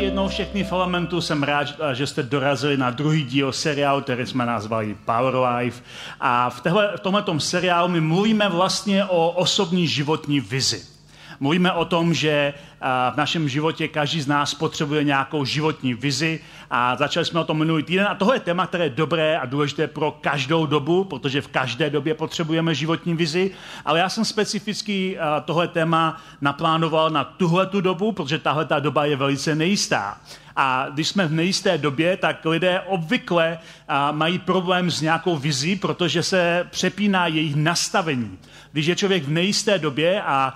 Ještě jednou všechny filamentu. Jsem rád, že jste dorazili na druhý díl seriálu, který jsme nazvali Power Life. A v, v tomhle seriálu my mluvíme vlastně o osobní životní vizi. Mluvíme o tom, že v našem životě každý z nás potřebuje nějakou životní vizi a začali jsme o tom minulý týden a tohle je téma, které je dobré a důležité pro každou dobu, protože v každé době potřebujeme životní vizi, ale já jsem specificky tohle téma naplánoval na tuhle tu dobu, protože tahle ta doba je velice nejistá. A když jsme v nejisté době, tak lidé obvykle mají problém s nějakou vizí, protože se přepíná jejich nastavení. Když je člověk v nejisté době a,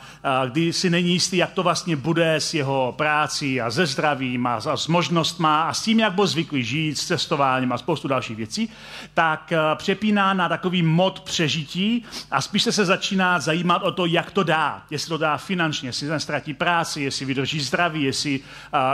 kdy si není jistý, jak to vlastně bude s jeho prácí a ze zdravím a, a s možnostma a s tím, jak byl zvyklý žít, s cestováním a spoustu dalších věcí, tak přepíná na takový mod přežití a spíš se začíná zajímat o to, jak to dá. Jestli to dá finančně, jestli ztratí práci, jestli vydrží zdraví, jestli,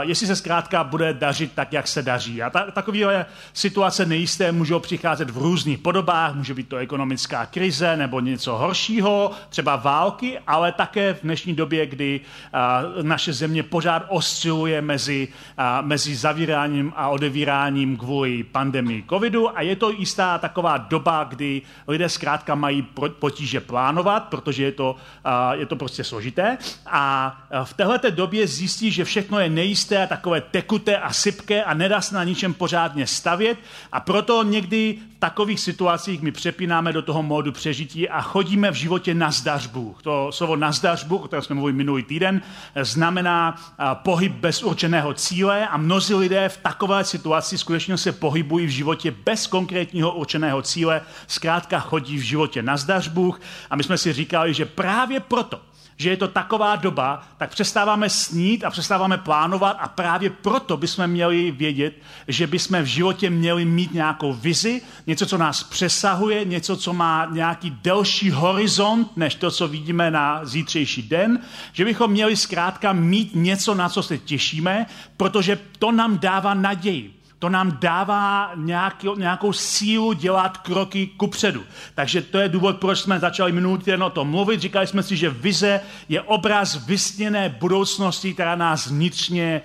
jestli se zkrátka bude dařit tak, jak se daří. A ta, takové situace nejisté můžou přicházet v různých podobách, může být to ekonomická krize nebo něco horšího, třeba války, ale také v dnešní době, kdy a, naše země pořád osciluje mezi, a, mezi zavíráním a odevíráním kvůli pandemii covidu. A je to jistá taková doba, kdy lidé zkrátka mají potíže plánovat, protože je to, a, je to prostě složité. A v této době zjistí, že všechno je nejisté a takové tekuté tekuté a sypké a nedá se na ničem pořádně stavět a proto někdy v takových situacích my přepínáme do toho módu přežití a chodíme v životě na zdařbu. To slovo na zdařbu, o kterém jsme mluvili minulý týden, znamená pohyb bez určeného cíle a mnozí lidé v takové situaci skutečně se pohybují v životě bez konkrétního určeného cíle, zkrátka chodí v životě na zdařbu a my jsme si říkali, že právě proto, že je to taková doba, tak přestáváme snít a přestáváme plánovat a právě proto bychom měli vědět, že bychom v životě měli mít nějakou vizi, něco, co nás přesahuje, něco, co má nějaký delší horizont, než to, co vidíme na zítřejší den, že bychom měli zkrátka mít něco, na co se těšíme, protože to nám dává naději to nám dává nějaký, nějakou sílu dělat kroky kupředu. Takže to je důvod, proč jsme začali minulý týden o tom mluvit. Říkali jsme si, že vize je obraz vysněné budoucnosti, která nás vnitřně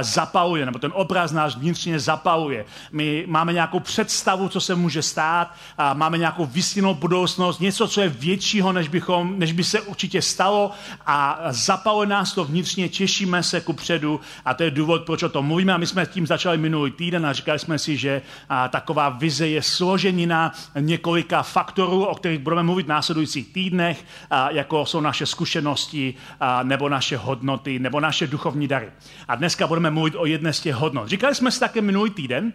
zapaluje, nebo ten obraz nás vnitřně zapaluje. My máme nějakou představu, co se může stát, a máme nějakou vysněnou budoucnost, něco, co je většího, než, bychom, než by se určitě stalo a zapaluje nás to vnitřně, těšíme se kupředu a to je důvod, proč o tom mluvíme a my jsme tím začali minulý týden jeden a říkali jsme si, že a, taková vize je složenina několika faktorů, o kterých budeme mluvit v následujících týdnech, a, jako jsou naše zkušenosti a, nebo naše hodnoty nebo naše duchovní dary. A dneska budeme mluvit o jedné z těch hodnot. Říkali jsme si také minulý týden,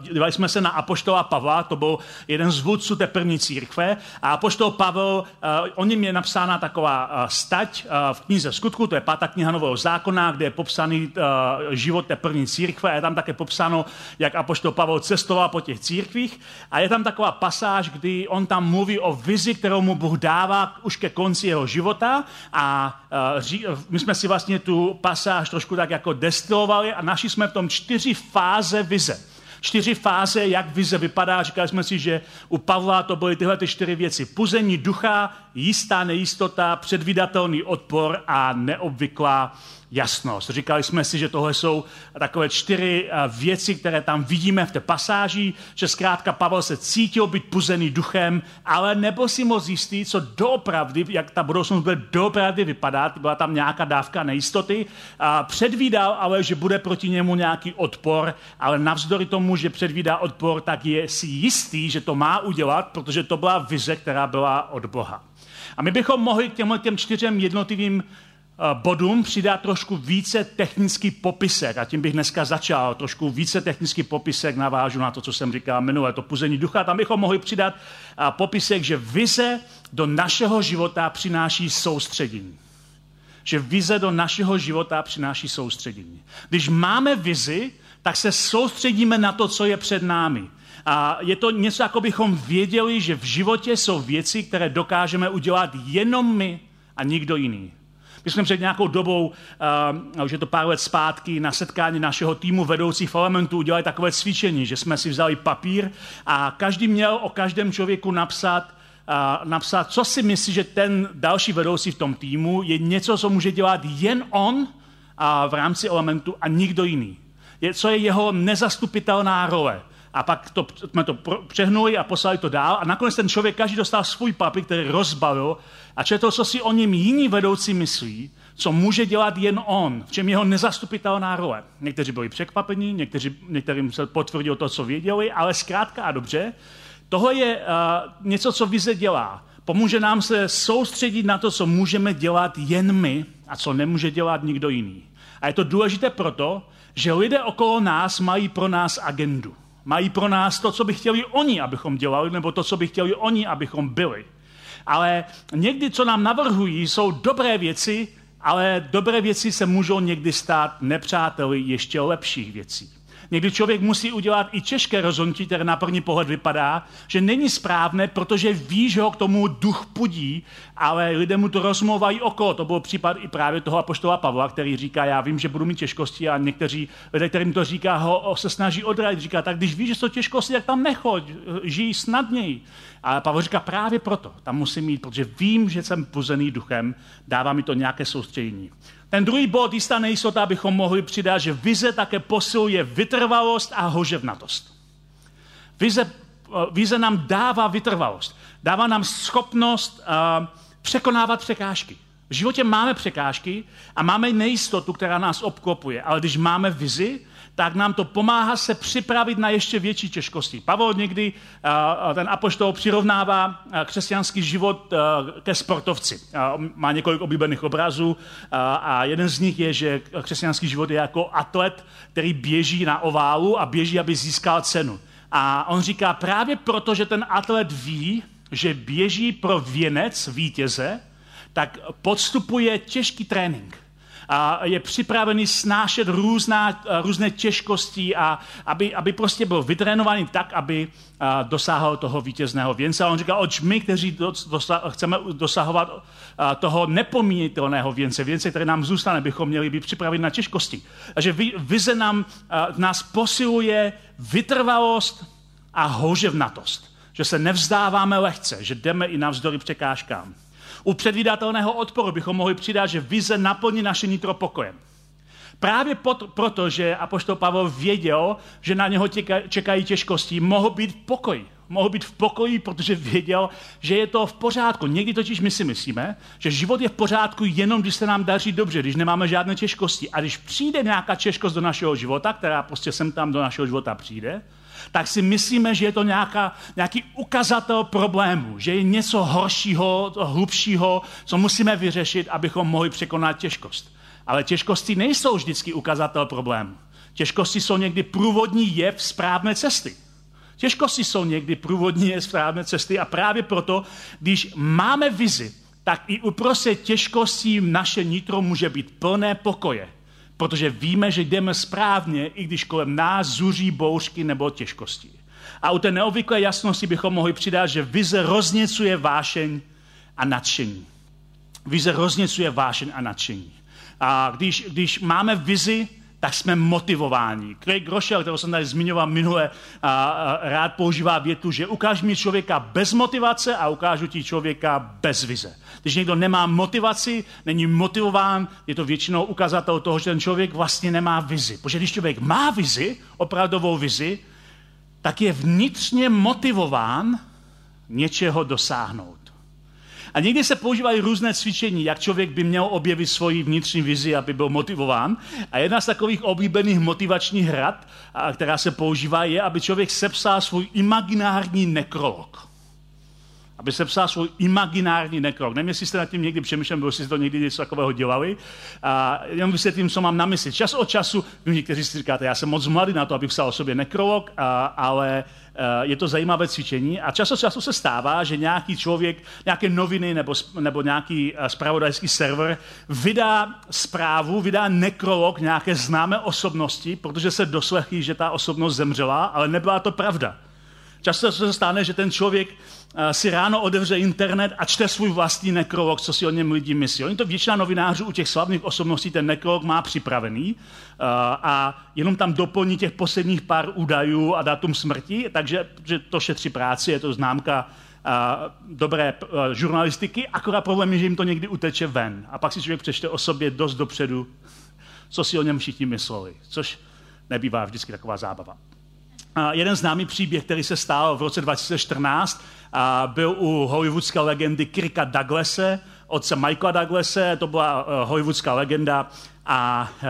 dívali jsme se na Apoštola Pavla, to byl jeden z vůdců té první církve. A Apoštol Pavel, uh, o něm je napsána taková uh, stať v knize skutku, to je pátá kniha Nového zákona, kde je popsaný život té první církve a je tam také popsáno, jak Apoštol Pavel cestoval po těch církvích. A je tam taková pasáž, kdy on tam mluví o vizi, kterou mu Bůh dává už ke konci jeho života. A my jsme si vlastně tu pasáž trošku tak jako destilovali a našli jsme v tom čtyři fáze vize čtyři fáze, jak vize vypadá. Říkali jsme si, že u Pavla to byly tyhle ty čtyři věci. Puzení ducha, jistá nejistota, předvídatelný odpor a neobvyklá jasnost. Říkali jsme si, že tohle jsou takové čtyři eh, věci, které tam vidíme v té pasáži, že zkrátka Pavel se cítil být puzený duchem, ale nebyl si moc jistý, co doopravdy, jak ta budoucnost bude doopravdy vypadat, byla tam nějaká dávka nejistoty. A předvídal ale, že bude proti němu nějaký odpor, ale navzdory tomu, že předvídá odpor, tak je si jistý, že to má udělat, protože to byla vize, která byla od Boha. A my bychom mohli k těmhle těm čtyřem jednotlivým bodům přidat trošku více technický popisek. A tím bych dneska začal. Trošku více technický popisek navážu na to, co jsem říkal minule, to puzení ducha. Tam bychom mohli přidat eh, popisek, že vize do našeho života přináší soustředění. že vize do našeho života přináší soustředění. Když máme vizi, tak se soustředíme na to, co je před námi. A je to něco, jako bychom věděli, že v životě jsou věci, které dokážeme udělat jenom my a nikdo jiný. My jsme před nějakou dobou, uh, už je to pár let zpátky, na setkání našeho týmu vedoucích elementů udělali takové cvičení, že jsme si vzali papír a každý měl o každém člověku napsat, uh, napsat, co si myslí, že ten další vedoucí v tom týmu je něco, co může dělat jen on uh, v rámci elementu a nikdo jiný. Je, co je jeho nezastupitelná role. A pak to, jsme to přehnuli a poslali to dál. A nakonec ten člověk každý dostal svůj papír, který rozbalil a četl, co si o něm jiní vedoucí myslí, co může dělat jen on, v čem jeho nezastupitelná role. Někteří byli překvapení, někteří, některým se potvrdilo to, co věděli, ale zkrátka a dobře, tohle je uh, něco, co vize dělá. Pomůže nám se soustředit na to, co můžeme dělat jen my a co nemůže dělat nikdo jiný. A je to důležité proto, že lidé okolo nás mají pro nás agendu. Mají pro nás to, co by chtěli oni, abychom dělali, nebo to, co by chtěli oni, abychom byli. Ale někdy, co nám navrhují, jsou dobré věci, ale dobré věci se můžou někdy stát nepřáteli ještě lepších věcí. Někdy člověk musí udělat i těžké rozhodnutí, které na první pohled vypadá, že není správné, protože ví, že ho k tomu duch pudí, ale lidé mu to rozmluvají okolo. To byl případ i právě toho apoštola Pavla, který říká, já vím, že budu mít těžkosti a někteří lidé, kterým to říká, ho se snaží odradit. Říká, tak když víš, že jsou těžkosti, tak tam nechoď, žij snadněji. A Pavel říká, právě proto tam musím mít, protože vím, že jsem puzený duchem, dává mi to nějaké soustředění. Ten druhý bod, jistá nejistota, abychom mohli přidat, že vize také posiluje vytrvalost a hoževnatost. Vize, vize nám dává vytrvalost. Dává nám schopnost uh, překonávat překážky. V životě máme překážky a máme nejistotu, která nás obklopuje. Ale když máme vizi, tak nám to pomáhá se připravit na ještě větší těžkosti. Pavel někdy, ten apoštol, přirovnává křesťanský život ke sportovci. Má několik oblíbených obrazů a jeden z nich je, že křesťanský život je jako atlet, který běží na oválu a běží, aby získal cenu. A on říká, právě proto, že ten atlet ví, že běží pro věnec vítěze, tak podstupuje těžký trénink a je připravený snášet různá, různé těžkosti a aby, aby prostě byl vytrénovaný tak, aby dosáhl toho vítězného věnce. A on říká, oč my, kteří dosa, chceme dosahovat toho nepomínitelného věnce, věnce, které nám zůstane, bychom měli být připraveni na těžkosti. Takže vize nám, nás posiluje vytrvalost a houževnatost. Že se nevzdáváme lehce, že jdeme i navzdory překážkám. U předvídatelného odporu bychom mohli přidat, že vize naplní naše nitro pokojem. Právě pot, proto, že apoštol Pavel věděl, že na něho těka, čekají těžkosti, mohl být v pokoji. Mohl být v pokoji, protože věděl, že je to v pořádku. Někdy totiž my si myslíme, že život je v pořádku jenom, když se nám daří dobře, když nemáme žádné těžkosti. A když přijde nějaká těžkost do našeho života, která prostě sem tam do našeho života přijde, tak si myslíme, že je to nějaká, nějaký ukazatel problému, že je něco horšího, hlubšího, co musíme vyřešit, abychom mohli překonat těžkost. Ale těžkosti nejsou vždycky ukazatel problému. Těžkosti jsou někdy průvodní jev správné cesty. Těžkosti jsou někdy průvodní jev správné cesty a právě proto, když máme vizi, tak i uprostřed těžkostí naše nitro může být plné pokoje protože víme, že jdeme správně, i když kolem nás zuří bouřky nebo těžkosti. A u té neobvyklé jasnosti bychom mohli přidat, že vize rozněcuje vášeň a nadšení. Vize rozněcuje vášeň a nadšení. A když, když máme vizi, tak jsme motivováni. Craig Rochelle, kterou jsem tady zmiňoval minule, a, a, rád používá větu, že ukáž mi člověka bez motivace a ukážu ti člověka bez vize. Když někdo nemá motivaci, není motivován, je to většinou ukazatel toho, že ten člověk vlastně nemá vizi. Protože když člověk má vizi, opravdovou vizi, tak je vnitřně motivován něčeho dosáhnout. A někdy se používají různé cvičení, jak člověk by měl objevit svoji vnitřní vizi, aby byl motivován. A jedna z takových oblíbených motivačních hrad, která se používá, je, aby člověk sepsal svůj imaginární nekrolog. Aby se psal svůj imaginární nekrok. Nevím, jestli jste nad tím někdy přemýšleli, nebo jestli to někdy něco takového dělali. A jenom vysvětlím, co mám na mysli. Čas od času, někteří si říkáte, já jsem moc mladý na to, abych psal o sobě nekrok, a, ale a, je to zajímavé cvičení. A čas od času se stává, že nějaký člověk, nějaké noviny nebo, nebo nějaký spravodajský server vydá zprávu, vydá nekrolog nějaké známé osobnosti, protože se doslechí, že ta osobnost zemřela, ale nebyla to pravda. Často se stane, že ten člověk eh, si ráno otevře internet a čte svůj vlastní nekrolog, co si o něm lidi myslí. Oni to většina novinářů u těch slavných osobností ten nekrolog má připravený eh, a jenom tam doplní těch posledních pár údajů a datum smrti, takže že to šetří práci, je to známka eh, dobré žurnalistiky, akorát problém je, že jim to někdy uteče ven. A pak si člověk přečte o sobě dost dopředu, co si o něm všichni mysleli, což nebývá vždycky taková zábava jeden známý příběh, který se stál v roce 2014, byl u hollywoodské legendy Kirka Douglase, otce Michaela Douglase, to byla uh, hollywoodská legenda. A uh,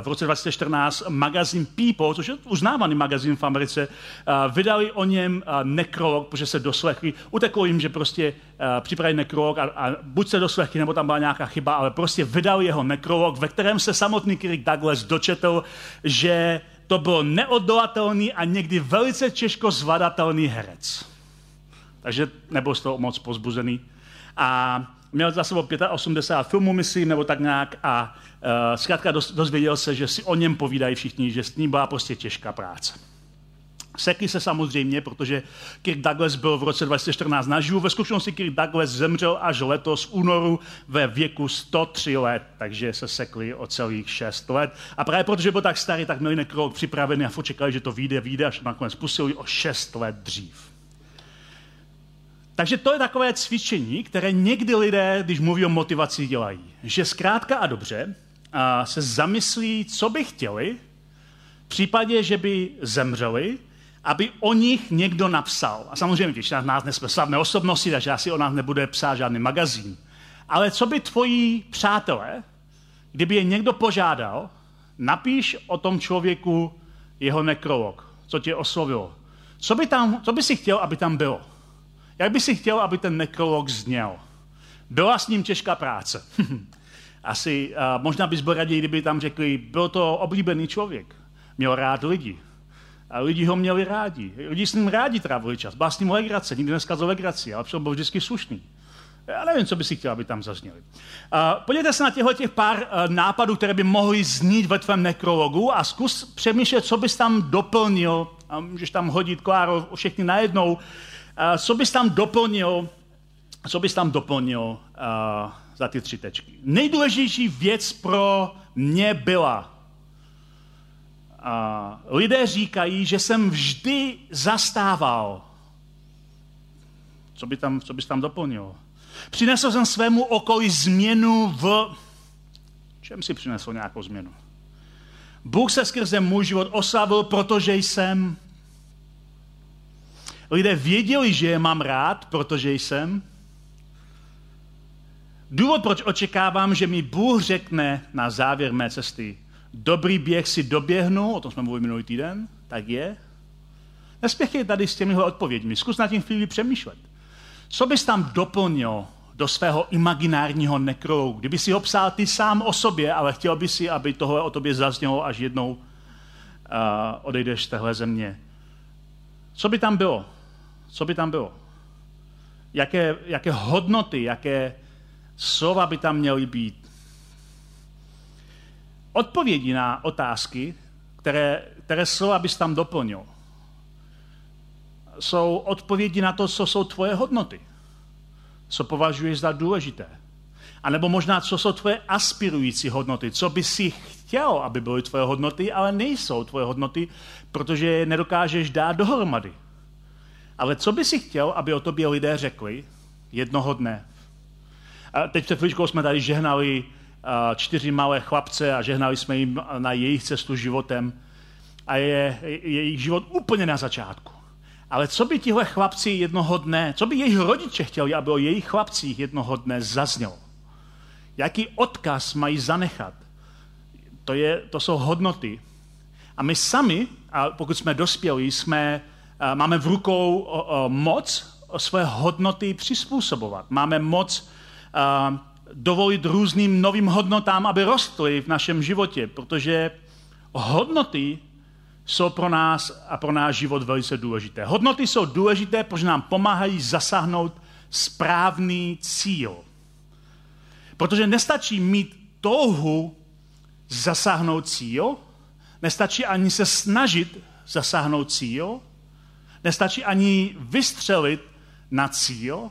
v roce 2014 magazín People, což je uznávaný magazín v Americe, uh, vydali o něm nekrolog, protože se doslechli, uteklo jim, že prostě připravili nekrolog a, a buď se doslechli, nebo tam byla nějaká chyba, ale prostě vydali jeho nekrolog, ve kterém se samotný Kirk Douglas dočetl, že to byl neoddolatelný a někdy velice těžko zvladatelný herec. Takže nebyl z toho moc pozbuzený. A měl za sebou 85 filmů, myslím, nebo tak nějak. A uh, zkrátka dozvěděl se, že si o něm povídají všichni, že s ním byla prostě těžká práce. Sekli se samozřejmě, protože Kirk Douglas byl v roce 2014 naživu. Ve skutečnosti Kirk Douglas zemřel až letos v únoru ve věku 103 let, takže se sekli o celých 6 let. A právě protože byl tak starý, tak měli nekrok připravený a čekali, že to vyjde, vyjde, až nakonec pustili o 6 let dřív. Takže to je takové cvičení, které někdy lidé, když mluví o motivaci, dělají. Že zkrátka a dobře se zamyslí, co by chtěli, v případě, že by zemřeli, aby o nich někdo napsal. A samozřejmě většina z nás jsme slavné osobnosti, takže asi o nás nebude psát žádný magazín. Ale co by tvoji přátelé, kdyby je někdo požádal, napíš o tom člověku jeho nekrolog, co tě oslovilo. Co by, tam, co by si chtěl, aby tam bylo? Jak by si chtěl, aby ten nekrolog zněl? Byla s ním těžká práce. Asi uh, možná bys byl raději, kdyby tam řekli, byl to oblíbený člověk, měl rád lidi, a lidi ho měli rádi. Lidi s ním rádi trávili čas. Byla s ním legrace, nikdy neskazil legraci, ale byl vždycky slušný. Já nevím, co by si chtěl, aby tam zazněli. Uh, podívejte se na těchto těch pár uh, nápadů, které by mohly znít ve tvém nekrologu a zkus přemýšlet, co bys tam doplnil. A můžeš tam hodit, Kláro, všechny najednou. Uh, co bys tam doplnil, co bys tam doplnil uh, za ty tři tečky. Nejdůležitější věc pro mě byla, a lidé říkají, že jsem vždy zastával. Co, by tam, co bys tam doplnil? Přinesl jsem svému okolí změnu v... Čem si přinesl nějakou změnu? Bůh se skrze můj život oslavil, protože jsem... Lidé věděli, že je mám rád, protože jsem... Důvod, proč očekávám, že mi Bůh řekne na závěr mé cesty, dobrý běh si doběhnu, o tom jsme mluvili minulý týden, tak je. Nespěchej tady s těmihle odpověďmi, zkus na tím chvíli přemýšlet. Co bys tam doplnil do svého imaginárního nekrologu? Kdyby si ho psal ty sám o sobě, ale chtěl by si, aby tohle o tobě zaznělo, až jednou uh, odejdeš z téhle země. Co by tam bylo? Co by tam bylo? Jaké, jaké hodnoty, jaké slova by tam měly být? Odpovědi na otázky, které, které slova bys tam doplnil, jsou odpovědi na to, co jsou tvoje hodnoty, co považuješ za důležité. A nebo možná, co jsou tvoje aspirující hodnoty, co by si chtěl, aby byly tvoje hodnoty, ale nejsou tvoje hodnoty, protože je nedokážeš dát dohromady. Ale co by si chtěl, aby o tobě lidé řekli jednoho dne? A teď před chvíličkou jsme tady žehnali čtyři malé chlapce a žehnali jsme jim na jejich cestu životem. A je, je jejich život úplně na začátku. Ale co by tihle chlapci jednoho dne, co by jejich rodiče chtěli, aby o jejich chlapcích jednoho dne zaznělo? Jaký odkaz mají zanechat? To, je, to jsou hodnoty. A my sami, a pokud jsme dospělí, jsme, máme v rukou moc své hodnoty přizpůsobovat. Máme moc dovolit různým novým hodnotám, aby rostly v našem životě, protože hodnoty jsou pro nás a pro náš život velice důležité. Hodnoty jsou důležité, protože nám pomáhají zasáhnout správný cíl. Protože nestačí mít touhu zasáhnout cíl, nestačí ani se snažit zasáhnout cíl, nestačí ani vystřelit na cíl,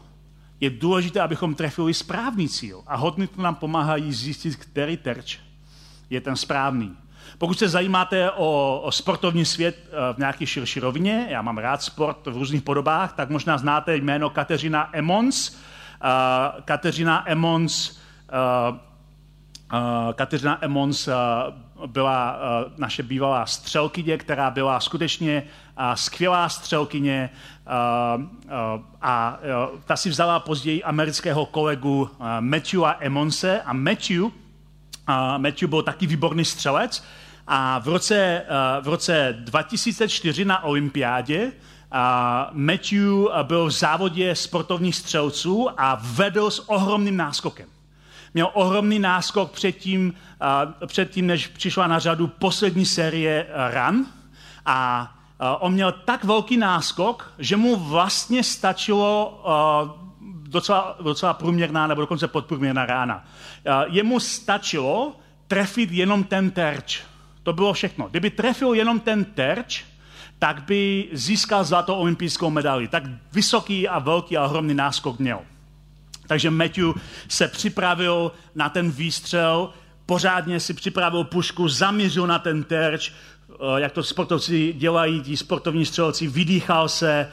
je důležité, abychom trefili správný cíl. A hodnoty nám pomáhají zjistit, který terč je ten správný. Pokud se zajímáte o, o sportovní svět eh, v nějaké širší rovině, já mám rád sport v různých podobách, tak možná znáte jméno Kateřina Emons. Uh, Kateřina Emons uh, Kateřina Emons uh, byla uh, naše bývalá střelkyně, která byla skutečně skvělá střelkyně a ta si vzala později amerického kolegu Matthewa Emonse a Matthew, Matthew byl taky výborný střelec a v roce, v roce 2004 na olympiádě Matthew byl v závodě sportovních střelců a vedl s ohromným náskokem měl ohromný náskok předtím, předtím, než přišla na řadu poslední série uh, Run. A uh, on měl tak velký náskok, že mu vlastně stačilo uh, docela, docela průměrná nebo dokonce podprůměrná rána. Jemu stačilo trefit jenom ten terč. To bylo všechno. Kdyby trefil jenom ten terč, tak by získal zlatou olympijskou medaili. Tak vysoký a velký a ohromný náskok měl. Takže Matthew se připravil na ten výstřel, pořádně si připravil pušku, zamířil na ten terč, eh, jak to sportovci dělají, ti sportovní střelci, vydýchal se,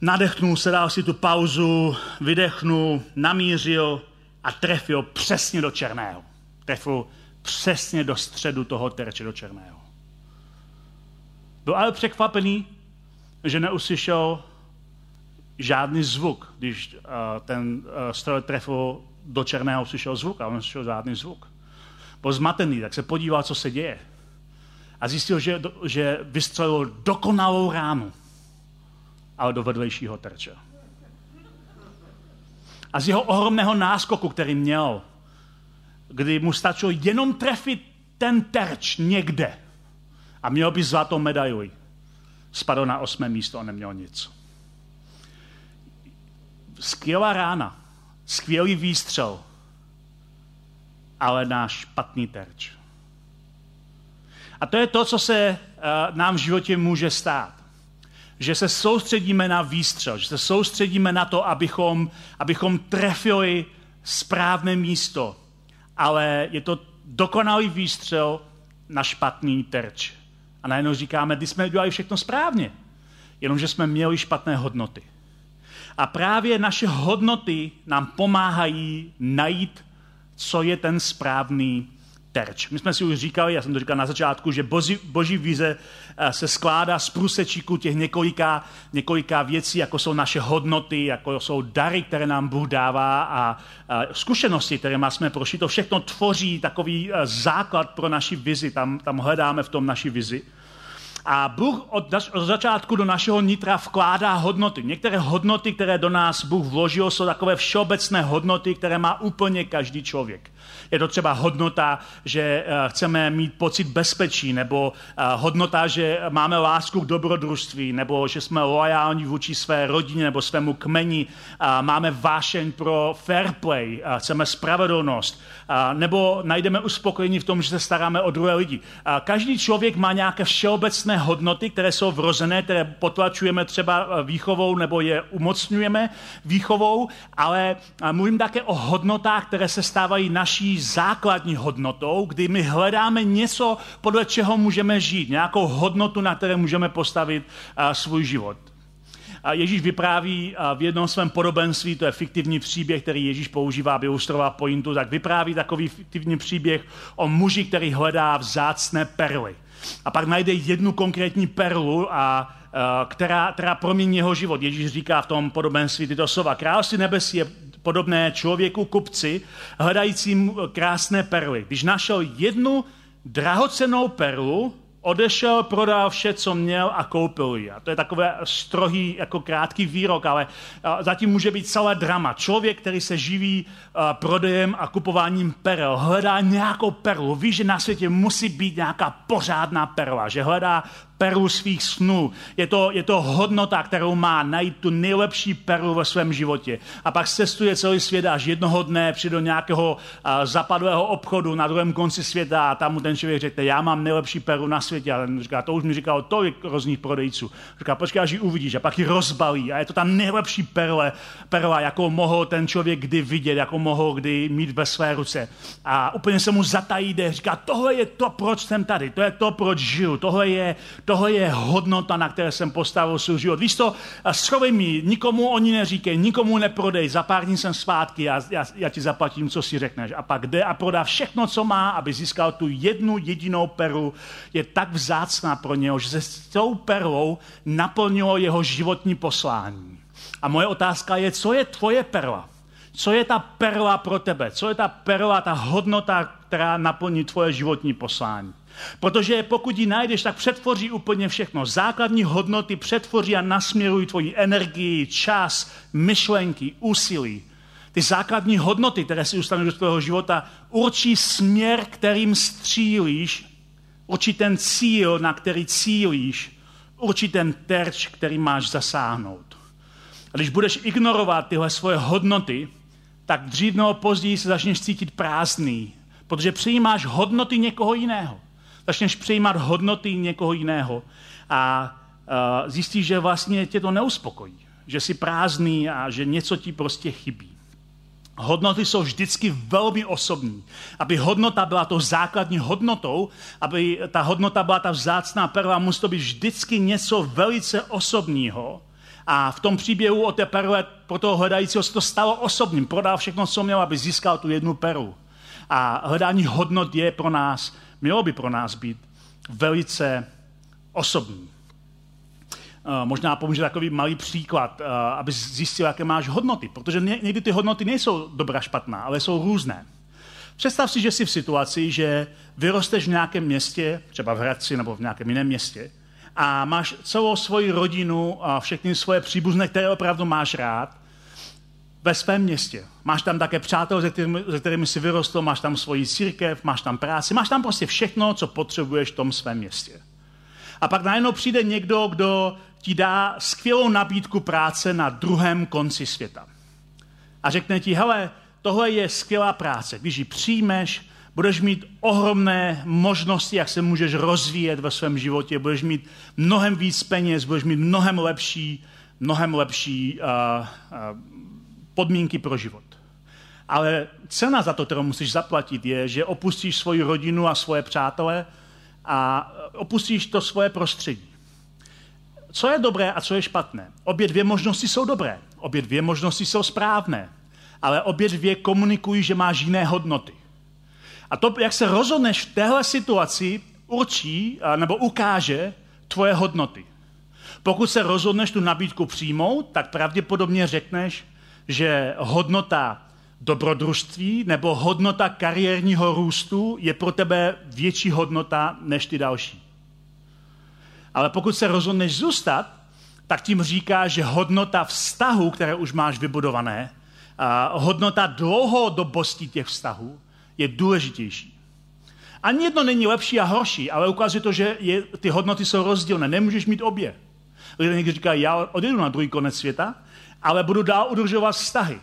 nadechnul se, dal si tu pauzu, vydechnul, namířil a trefil přesně do černého. Trefil přesně do středu toho terče, do černého. Byl ale překvapený, že neuslyšel žádný zvuk. Když uh, ten uh, stroj trefil do černého, slyšel zvuk a on slyšel žádný zvuk. Byl zmatený, tak se podíval, co se děje. A zjistil, že, že vystřelil dokonalou ránu, ale do vedlejšího terče. A z jeho ohromného náskoku, který měl, kdy mu stačilo jenom trefit ten terč někde a měl by zlatou medaili, spadl na osmé místo a neměl nic skvělá rána, skvělý výstřel, ale náš špatný terč. A to je to, co se uh, nám v životě může stát. Že se soustředíme na výstřel, že se soustředíme na to, abychom, abychom trefili správné místo, ale je to dokonalý výstřel na špatný terč. A najednou říkáme, když jsme dělali všechno správně, jenomže jsme měli špatné hodnoty. A právě naše hodnoty nám pomáhají najít, co je ten správný terč. My jsme si už říkali, já jsem to říkal na začátku, že boží, boží vize eh, se skládá z průsečíku těch několika, několika věcí, jako jsou naše hodnoty, jako jsou dary, které nám Bůh dává a, a zkušenosti, které má jsme prošli. To všechno tvoří takový eh, základ pro naši vizi. Tam, tam hledáme v tom naši vizi. A Bůh od, od začátku do našeho nitra vkládá hodnoty. Některé hodnoty, které do nás Bůh vložil, jsou takové všeobecné hodnoty, které má úplně každý člověk. Je to třeba hodnota, že eh, chceme mít pocit bezpečí, nebo eh, hodnota, že máme lásku k dobrodružství, nebo že jsme loajální vůči své rodině nebo svému kmeni, máme vášeň pro fair play, chceme spravedlnost, nebo najdeme uspokojení v tom, že se staráme o druhé lidi. Každý člověk má nějaké všeobecné hodnoty, které jsou vrozené, které potlačujeme třeba eh, výchovou nebo je umocňujeme výchovou, ale mluvím také o hodnotách, které se stávají naší základní hodnotou, kdy my hledáme něco, podle čeho můžeme žít, nějakou hodnotu, na které můžeme postavit svůj život. A Ježíš vypráví v jednom svém podobenství, to je fiktivní příběh, který Ježíš používá, aby ilustroval pointu, tak vypráví takový fiktivní příběh o muži, který hledá vzácné perly. A pak najde jednu konkrétní perlu, a, která, která promění jeho život. Ježíš říká v tom podobenství tyto slova. Království nebesí je podobné člověku kupci, hledajícím krásné perly. Když našel jednu drahocenou perlu, Odešel, prodal vše, co měl a koupil ji. A to je takový strohý, jako krátký výrok, ale zatím může být celé drama. Člověk, který se živí prodejem a kupováním perel, hledá nějakou perlu. Ví, že na světě musí být nějaká pořádná perla, že hledá perlu svých snů. Je to, je to hodnota, kterou má najít tu nejlepší perlu ve svém životě. A pak cestuje celý svět až jednoho dne přijde do nějakého zapadlého obchodu na druhém konci světa a tam mu ten člověk řekne, já mám nejlepší perlu na světě. A ten říká, to už mi říkalo tolik různých prodejců. Říká, počkej, až ji uvidíš. A pak ji rozbalí. A je to ta nejlepší perle, perla, jakou mohl ten člověk kdy vidět, jakou mohl kdy mít ve své ruce. A úplně se mu zatají. Říká, tohle je to, proč jsem tady. To je to, proč žiju. Tohle je tohle je hodnota, na které jsem postavil svůj život. Víš to, schovej mi, nikomu oni neříkej, nikomu neprodej, za pár dní jsem zpátky, já, já, já ti zaplatím, co si řekneš. A pak jde a prodá všechno, co má, aby získal tu jednu jedinou perlu. Je tak vzácná pro něho, že se s tou perlou naplnilo jeho životní poslání. A moje otázka je, co je tvoje perla? Co je ta perla pro tebe? Co je ta perla, ta hodnota, která naplní tvoje životní poslání? Protože pokud ji najdeš, tak přetvoří úplně všechno. Základní hodnoty přetvoří a nasměrují tvoji energii, čas, myšlenky, úsilí. Ty základní hodnoty, které si ustaneš do tvého života, určí směr, kterým střílíš, určí ten cíl, na který cílíš, určí ten terč, který máš zasáhnout. A když budeš ignorovat tyhle svoje hodnoty, tak dřív nebo později se začneš cítit prázdný, protože přijímáš hodnoty někoho jiného začneš přejímat hodnoty někoho jiného a uh, zjistíš, že vlastně tě to neuspokojí, že jsi prázdný a že něco ti prostě chybí. Hodnoty jsou vždycky velmi osobní. Aby hodnota byla to základní hodnotou, aby ta hodnota byla ta vzácná perla, musí to být vždycky něco velice osobního. A v tom příběhu o té perle pro toho hledajícího se to stalo osobním. Prodal všechno, co měl, aby získal tu jednu perlu. A hledání hodnot je pro nás mělo by pro nás být velice osobní. Eh, možná pomůže takový malý příklad, eh, aby zjistil, jaké máš hodnoty, protože někdy ty hodnoty nejsou dobrá špatná, ale jsou různé. Představ si, že jsi v situaci, že vyrosteš v nějakém městě, třeba v Hradci nebo v nějakém jiném městě, a máš celou svoji rodinu a všechny svoje příbuzné, které opravdu máš rád, ve svém městě. Máš tam také přátel, se kterými, se kterými jsi vyrostl, máš tam svoji církev, máš tam práci, máš tam prostě všechno, co potřebuješ v tom svém městě. A pak najednou přijde někdo, kdo ti dá skvělou nabídku práce na druhém konci světa. A řekne ti, hele, tohle je skvělá práce. Když ji přijmeš, budeš mít ohromné možnosti, jak se můžeš rozvíjet ve svém životě, budeš mít mnohem víc peněz, budeš mít mnohem lepší, mnohem lepší uh, uh, podmínky pro život. Ale cena za to, kterou musíš zaplatit, je, že opustíš svoji rodinu a svoje přátele a opustíš to svoje prostředí. Co je dobré a co je špatné? Obě dvě možnosti jsou dobré, obě dvě možnosti jsou správné, ale obě dvě komunikují, že máš jiné hodnoty. A to, jak se rozhodneš v téhle situaci, určí nebo ukáže tvoje hodnoty. Pokud se rozhodneš tu nabídku přijmout, tak pravděpodobně řekneš, že hodnota dobrodružství nebo hodnota kariérního růstu je pro tebe větší hodnota než ty další. Ale pokud se rozhodneš zůstat, tak tím říká, že hodnota vztahu, které už máš vybudované, a hodnota dlouhodobosti těch vztahů je důležitější. Ani jedno není lepší a horší, ale ukazuje to, že je, ty hodnoty jsou rozdílné. Nemůžeš mít obě. Lidé někdy říkají, já odjedu na druhý konec světa, ale budu dál udržovat vztahy.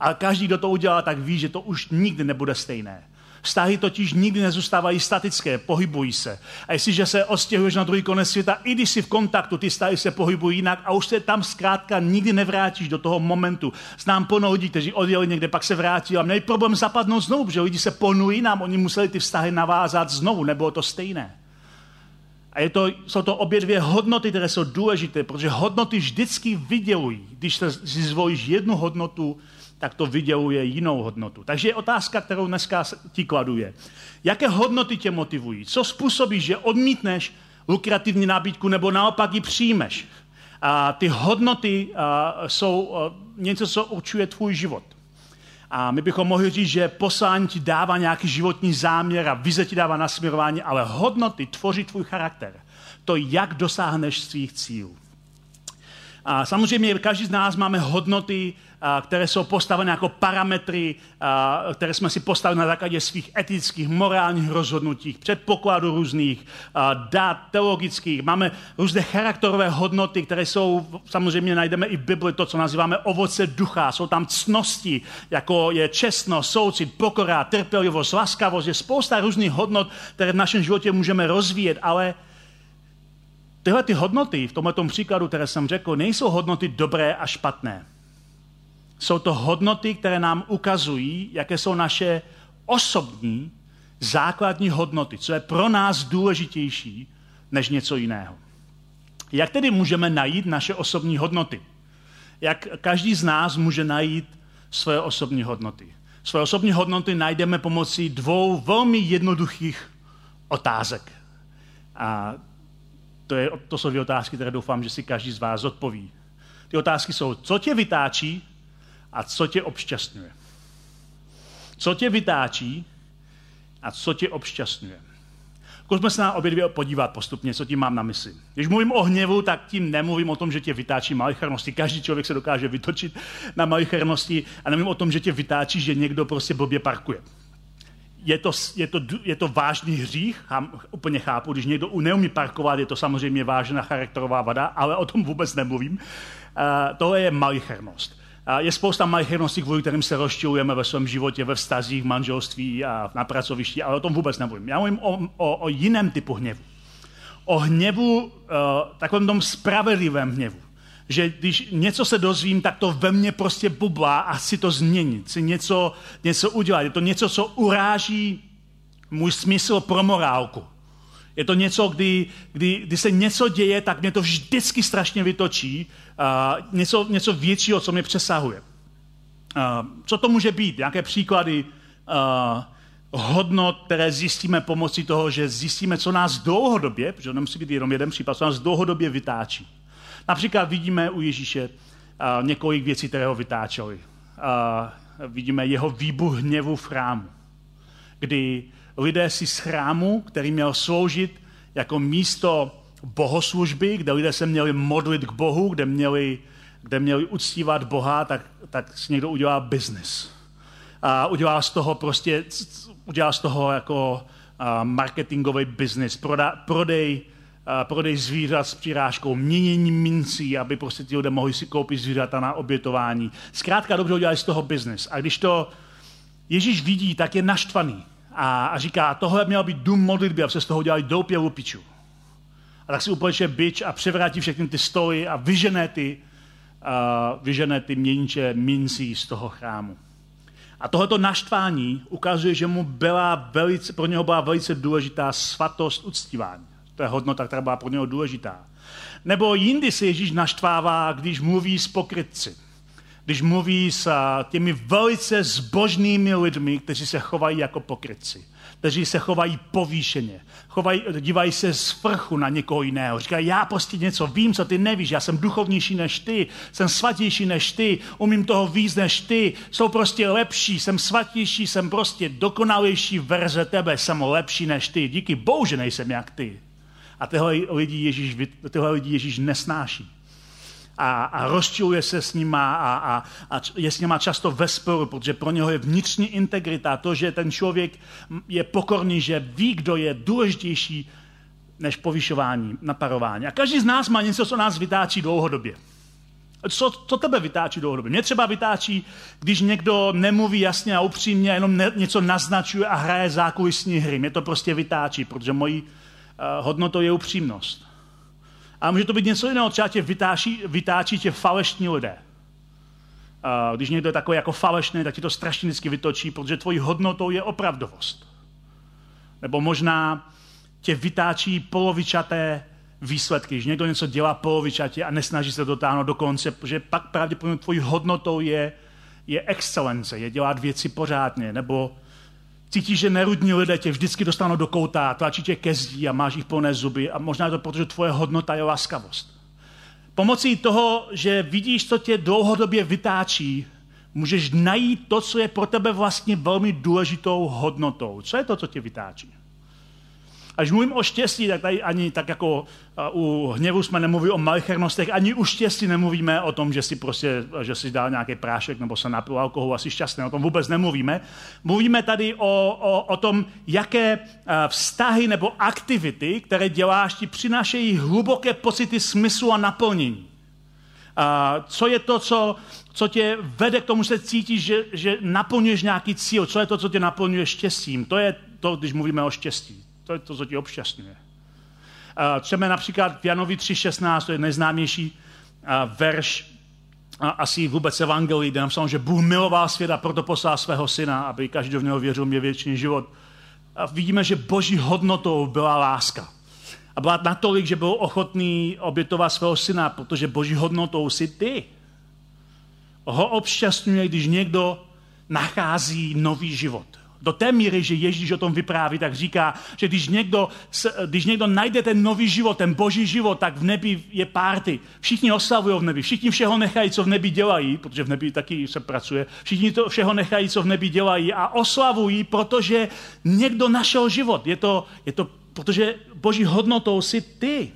Ale každý, kdo to udělá, tak ví, že to už nikdy nebude stejné. Vztahy totiž nikdy nezůstávají statické, pohybují se. A jestliže se ostěhuješ na druhý konec světa, i když jsi v kontaktu, ty vztahy se pohybují jinak a už se tam zkrátka nikdy nevrátíš do toho momentu. Znám plno lidí, kteří odjeli někde, pak se vrátili a měli problém zapadnout znovu, protože lidi se ponují nám, oni museli ty vztahy navázat znovu, nebylo to stejné. A je to, jsou to obě dvě hodnoty, které jsou důležité, protože hodnoty vždycky vydělují. Když si zvolíš jednu hodnotu, tak to vyděluje jinou hodnotu. Takže je otázka, kterou dneska ti kladu je, jaké hodnoty tě motivují? Co způsobí, že odmítneš lukrativní nabídku nebo naopak ji přijmeš? A ty hodnoty a, jsou a, něco, co určuje tvůj život. A my bychom mohli říct, že poslání ti dává nějaký životní záměr a vize ti dává nasměrování, ale hodnoty tvoří tvůj charakter. To, jak dosáhneš svých cílů. A samozřejmě každý z nás máme hodnoty, které jsou postavené jako parametry, které jsme si postavili na základě svých etických, morálních rozhodnutí, předpokladů různých, dat teologických. Máme různé charakterové hodnoty, které jsou, samozřejmě najdeme i v Bibli, to, co nazýváme ovoce ducha. Jsou tam cnosti, jako je čestnost, soucit, pokora, trpělivost, laskavost. Je spousta různých hodnot, které v našem životě můžeme rozvíjet, ale tyhle ty hodnoty v tomto příkladu, které jsem řekl, nejsou hodnoty dobré a špatné. Jsou to hodnoty, které nám ukazují, jaké jsou naše osobní základní hodnoty, co je pro nás důležitější než něco jiného. Jak tedy můžeme najít naše osobní hodnoty? Jak každý z nás může najít své osobní hodnoty? Své osobní hodnoty najdeme pomocí dvou velmi jednoduchých otázek. A to, je, to jsou dvě otázky, které doufám, že si každý z vás odpoví. Ty otázky jsou, co tě vytáčí a co tě obšťastňuje. Co tě vytáčí a co tě obšťastňuje. Zkusme se na obě dvě podívat postupně, co tím mám na mysli. Když mluvím o hněvu, tak tím nemluvím o tom, že tě vytáčí malichernosti. Každý člověk se dokáže vytočit na malichernosti a nemluvím o tom, že tě vytáčí, že někdo prostě blbě parkuje. Je to, je to, je to vážný hřích, Chám, úplně chápu, když někdo neumí parkovat, je to samozřejmě vážná charakterová vada, ale o tom vůbec nemluvím. Uh, tohle je malichernost. Je spousta malicherností, kvůli kterým se rozčilujeme ve svém životě, ve vztazích, manželství a na pracovišti, ale o tom vůbec nemluvím. Já mluvím o, o, o jiném typu hněvu. O hněvu, uh, takovém tom spravedlivém hněvu. Že když něco se dozvím, tak to ve mně prostě bublá a chci to změnit, chci něco, něco udělat. Je to něco, co uráží můj smysl pro morálku. Je to něco, kdy, kdy, kdy se něco děje, tak mě to vždycky strašně vytočí. Uh, něco, něco většího, co mě přesahuje. Uh, co to může být? Jaké příklady uh, hodnot, které zjistíme pomocí toho, že zjistíme, co nás dlouhodobě, protože nemusí být jenom jeden případ, co nás dlouhodobě vytáčí. Například vidíme u Ježíše uh, několik věcí, které ho vytáčely. Uh, vidíme jeho výbuch hněvu v chrámu, kdy lidé si z chrámu, který měl sloužit jako místo bohoslužby, kde lidé se měli modlit k Bohu, kde měli, kde měli uctívat Boha, tak, tak si někdo udělal biznis. A udělal z toho prostě, udělal z toho jako marketingový biznis, prodej, prodej zvířat s přirážkou, měnění mincí, aby prostě ti lidé mohli si koupit zvířata na obětování. Zkrátka dobře udělali z toho biznis. A když to Ježíš vidí, tak je naštvaný a, a říká, tohle měl být dům modlitby a se z toho udělali doupě lupičů. A tak si upleče bič a převrátí všechny ty stoly a vyžené ty, uh, vyžené ty měniče mincí z toho chrámu. A tohoto naštvání ukazuje, že mu byla velice, pro něho byla velice důležitá svatost uctívání. To je hodnota, která byla pro něho důležitá. Nebo jindy se Ježíš naštvává, když mluví s pokrytci když mluví s těmi velice zbožnými lidmi, kteří se chovají jako pokrytci, kteří se chovají povýšeně, chovají, dívají se z vrchu na někoho jiného. Říkají, já prostě něco vím, co ty nevíš, já jsem duchovnější než ty, jsem svatější než ty, umím toho víc než ty, jsou prostě lepší, jsem svatější, jsem prostě dokonalejší verze tebe, jsem lepší než ty, díky bohu, že nejsem jak ty. A tyhle lidi Ježíš, tyhle lidi Ježíš nesnáší a, a rozčiluje se s nima a, a, a je s nima často ve sporu, protože pro něho je vnitřní integrita, to, že ten člověk je pokorný, že ví, kdo je důležitější než povyšování, naparování. A každý z nás má něco, co nás vytáčí dlouhodobě. Co, co tebe vytáčí dlouhodobě? Mě třeba vytáčí, když někdo nemluví jasně a upřímně, jenom ne, něco naznačuje a hraje zákulisní hry. Mě to prostě vytáčí, protože mojí uh, hodnotou je upřímnost. A může to být něco jiného, třeba tě vytáčí, vytáčí tě falešní lidé. A když někdo je takový jako falešný, tak ti to strašně vždycky vytočí, protože tvojí hodnotou je opravdovost. Nebo možná tě vytáčí polovičaté výsledky, když někdo něco dělá polovičatě a nesnaží se dotáhnout do konce, protože pak pravděpodobně tvojí hodnotou je, je excelence, je dělat věci pořádně, nebo Cítíš, že nerudní lidé tě vždycky dostanou do kouta, tlačí tě ke zdí a máš jich plné zuby a možná je to proto, že tvoje hodnota je laskavost. Pomocí toho, že vidíš, co tě dlouhodobě vytáčí, můžeš najít to, co je pro tebe vlastně velmi důležitou hodnotou. Co je to, co tě vytáčí? Až mluvím o štěstí, tak tady ani tak jako u hněvu jsme nemluvili o malichernostech, ani u štěstí nemluvíme o tom, že si prostě, že si dal nějaký prášek nebo se napil alkoholu, asi šťastný, o tom vůbec nemluvíme. Mluvíme tady o, o, o tom, jaké vztahy nebo aktivity, které děláš, ti přinášejí hluboké pocity smyslu a naplnění. A co je to, co, co tě vede k tomu, že cítíš, že, že naplňuješ nějaký cíl? Co je to, co tě naplňuje štěstím? To je to, když mluvíme o štěstí. To je to, co tě obšťastňuje. Třeba například v Janovi 3.16, to je nejznámější verš asi vůbec evangelii, kde napsal, že Bůh miloval svět a proto poslal svého syna, aby každý v něho věřil, mě věčný život. A vidíme, že boží hodnotou byla láska. A byla natolik, že byl ochotný obětovat svého syna, protože boží hodnotou si ty. Ho obšťastňuje, když někdo nachází nový život do té míry, že Ježíš o tom vypráví, tak říká, že když někdo, když někdo najde ten nový život, ten boží život, tak v nebi je párty. Všichni oslavují v nebi, všichni všeho nechají, co v nebi dělají, protože v nebi taky se pracuje, všichni to všeho nechají, co v nebi dělají a oslavují, protože někdo našel život. Je to, je to protože boží hodnotou si ty.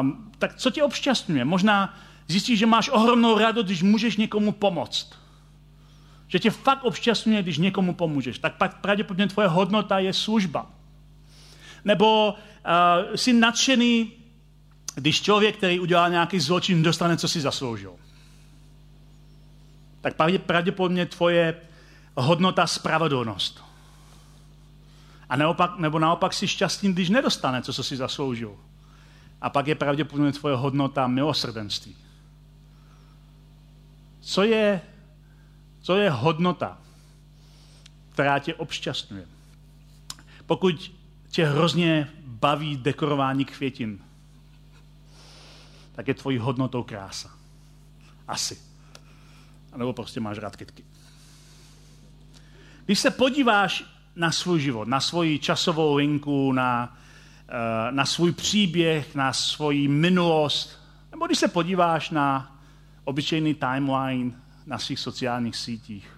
Um, tak co tě obšťastňuje? Možná zjistíš, že máš ohromnou radost, když můžeš někomu pomoct že tě fakt obšťastňuje, když někomu pomůžeš, tak pak pravděpodobně tvoje hodnota je služba. Nebo uh, jsi nadšený, když člověk, který udělá nějaký zločin, dostane, co si zasloužil. Tak pravděpodobně tvoje hodnota spravedlnost. A naopak, nebo naopak si šťastný, když nedostane, co si zasloužil. A pak je pravděpodobně tvoje hodnota milosrdenství. Co je co je hodnota, která tě obšťastňuje? Pokud tě hrozně baví dekorování květin, tak je tvojí hodnotou krása. Asi. A nebo prostě máš rád kytky. Když se podíváš na svůj život, na svoji časovou linku, na, eh, na svůj příběh, na svoji minulost, nebo když se podíváš na obyčejný timeline na svých sociálních sítích.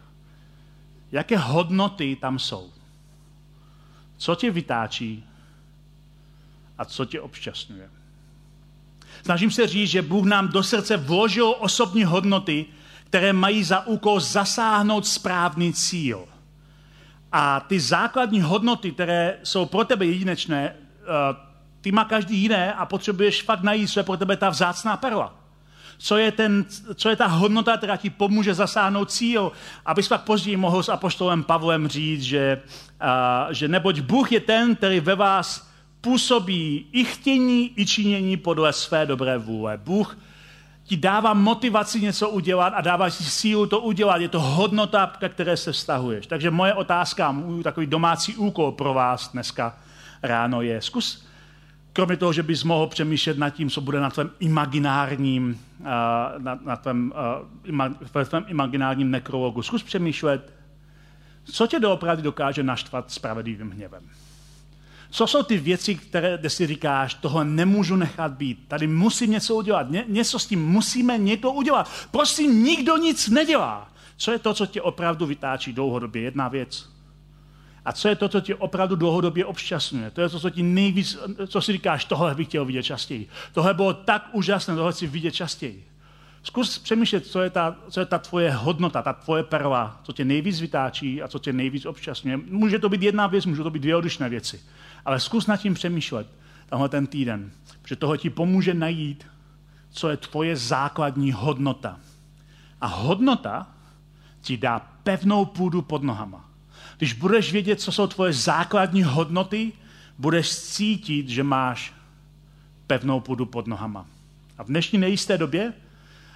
Jaké hodnoty tam jsou? Co tě vytáčí a co tě obšťastňuje? Snažím se říct, že Bůh nám do srdce vložil osobní hodnoty, které mají za úkol zasáhnout správný cíl. A ty základní hodnoty, které jsou pro tebe jedinečné, eh, ty má každý jiné a potřebuješ fakt najít, co je pro tebe ta vzácná perla co je, ten, co je ta hodnota, která ti pomůže zasáhnout cíl, abys pak později mohl s apoštolem Pavlem říct, že, a, že neboť Bůh je ten, který ve vás působí i chtění, i činění podle své dobré vůle. Bůh ti dává motivaci něco udělat a dává ti sílu to udělat. Je to hodnota, ke které se vztahuješ. Takže moje otázka, můj takový domácí úkol pro vás dneska ráno je, zkus kromě toho, že bys mohl přemýšlet nad tím, co bude na tvém imaginárním, uh, na, na tvém, uh, ima, tvém imaginárním nekrologu, zkus přemýšlet, co tě doopravdy dokáže naštvat spravedlivým hněvem. Co jsou ty věci, které, kde si říkáš, toho nemůžu nechat být, tady musím něco udělat, Ně, něco s tím musíme někdo udělat. Prosím, nikdo nic nedělá. Co je to, co tě opravdu vytáčí dlouhodobě? Jedna věc. A co je to, co tě opravdu dlouhodobě obšťastňuje? To je to, co ti nejvíc, co si říkáš, tohle bych chtěl vidět častěji. Tohle bylo tak úžasné, tohle chci vidět častěji. Zkus přemýšlet, co je, ta, co je ta tvoje hodnota, ta tvoje perla, co tě nejvíc vytáčí a co tě nejvíc obšťastňuje. Může to být jedna věc, může to být dvě odlišné věci. Ale zkus nad tím přemýšlet tenhle ten týden, protože toho ti pomůže najít, co je tvoje základní hodnota. A hodnota ti dá pevnou půdu pod nohama. Když budeš vědět, co jsou tvoje základní hodnoty, budeš cítit, že máš pevnou půdu pod nohama. A v dnešní nejisté době,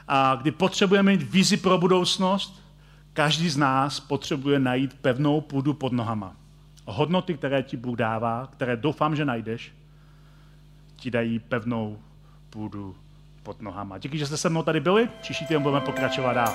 a kdy potřebujeme mít vizi pro budoucnost, každý z nás potřebuje najít pevnou půdu pod nohama. Hodnoty, které ti Bůh dává, které doufám, že najdeš, ti dají pevnou půdu pod nohama. Díky, že jste se mnou tady byli. Příští týden budeme pokračovat dál.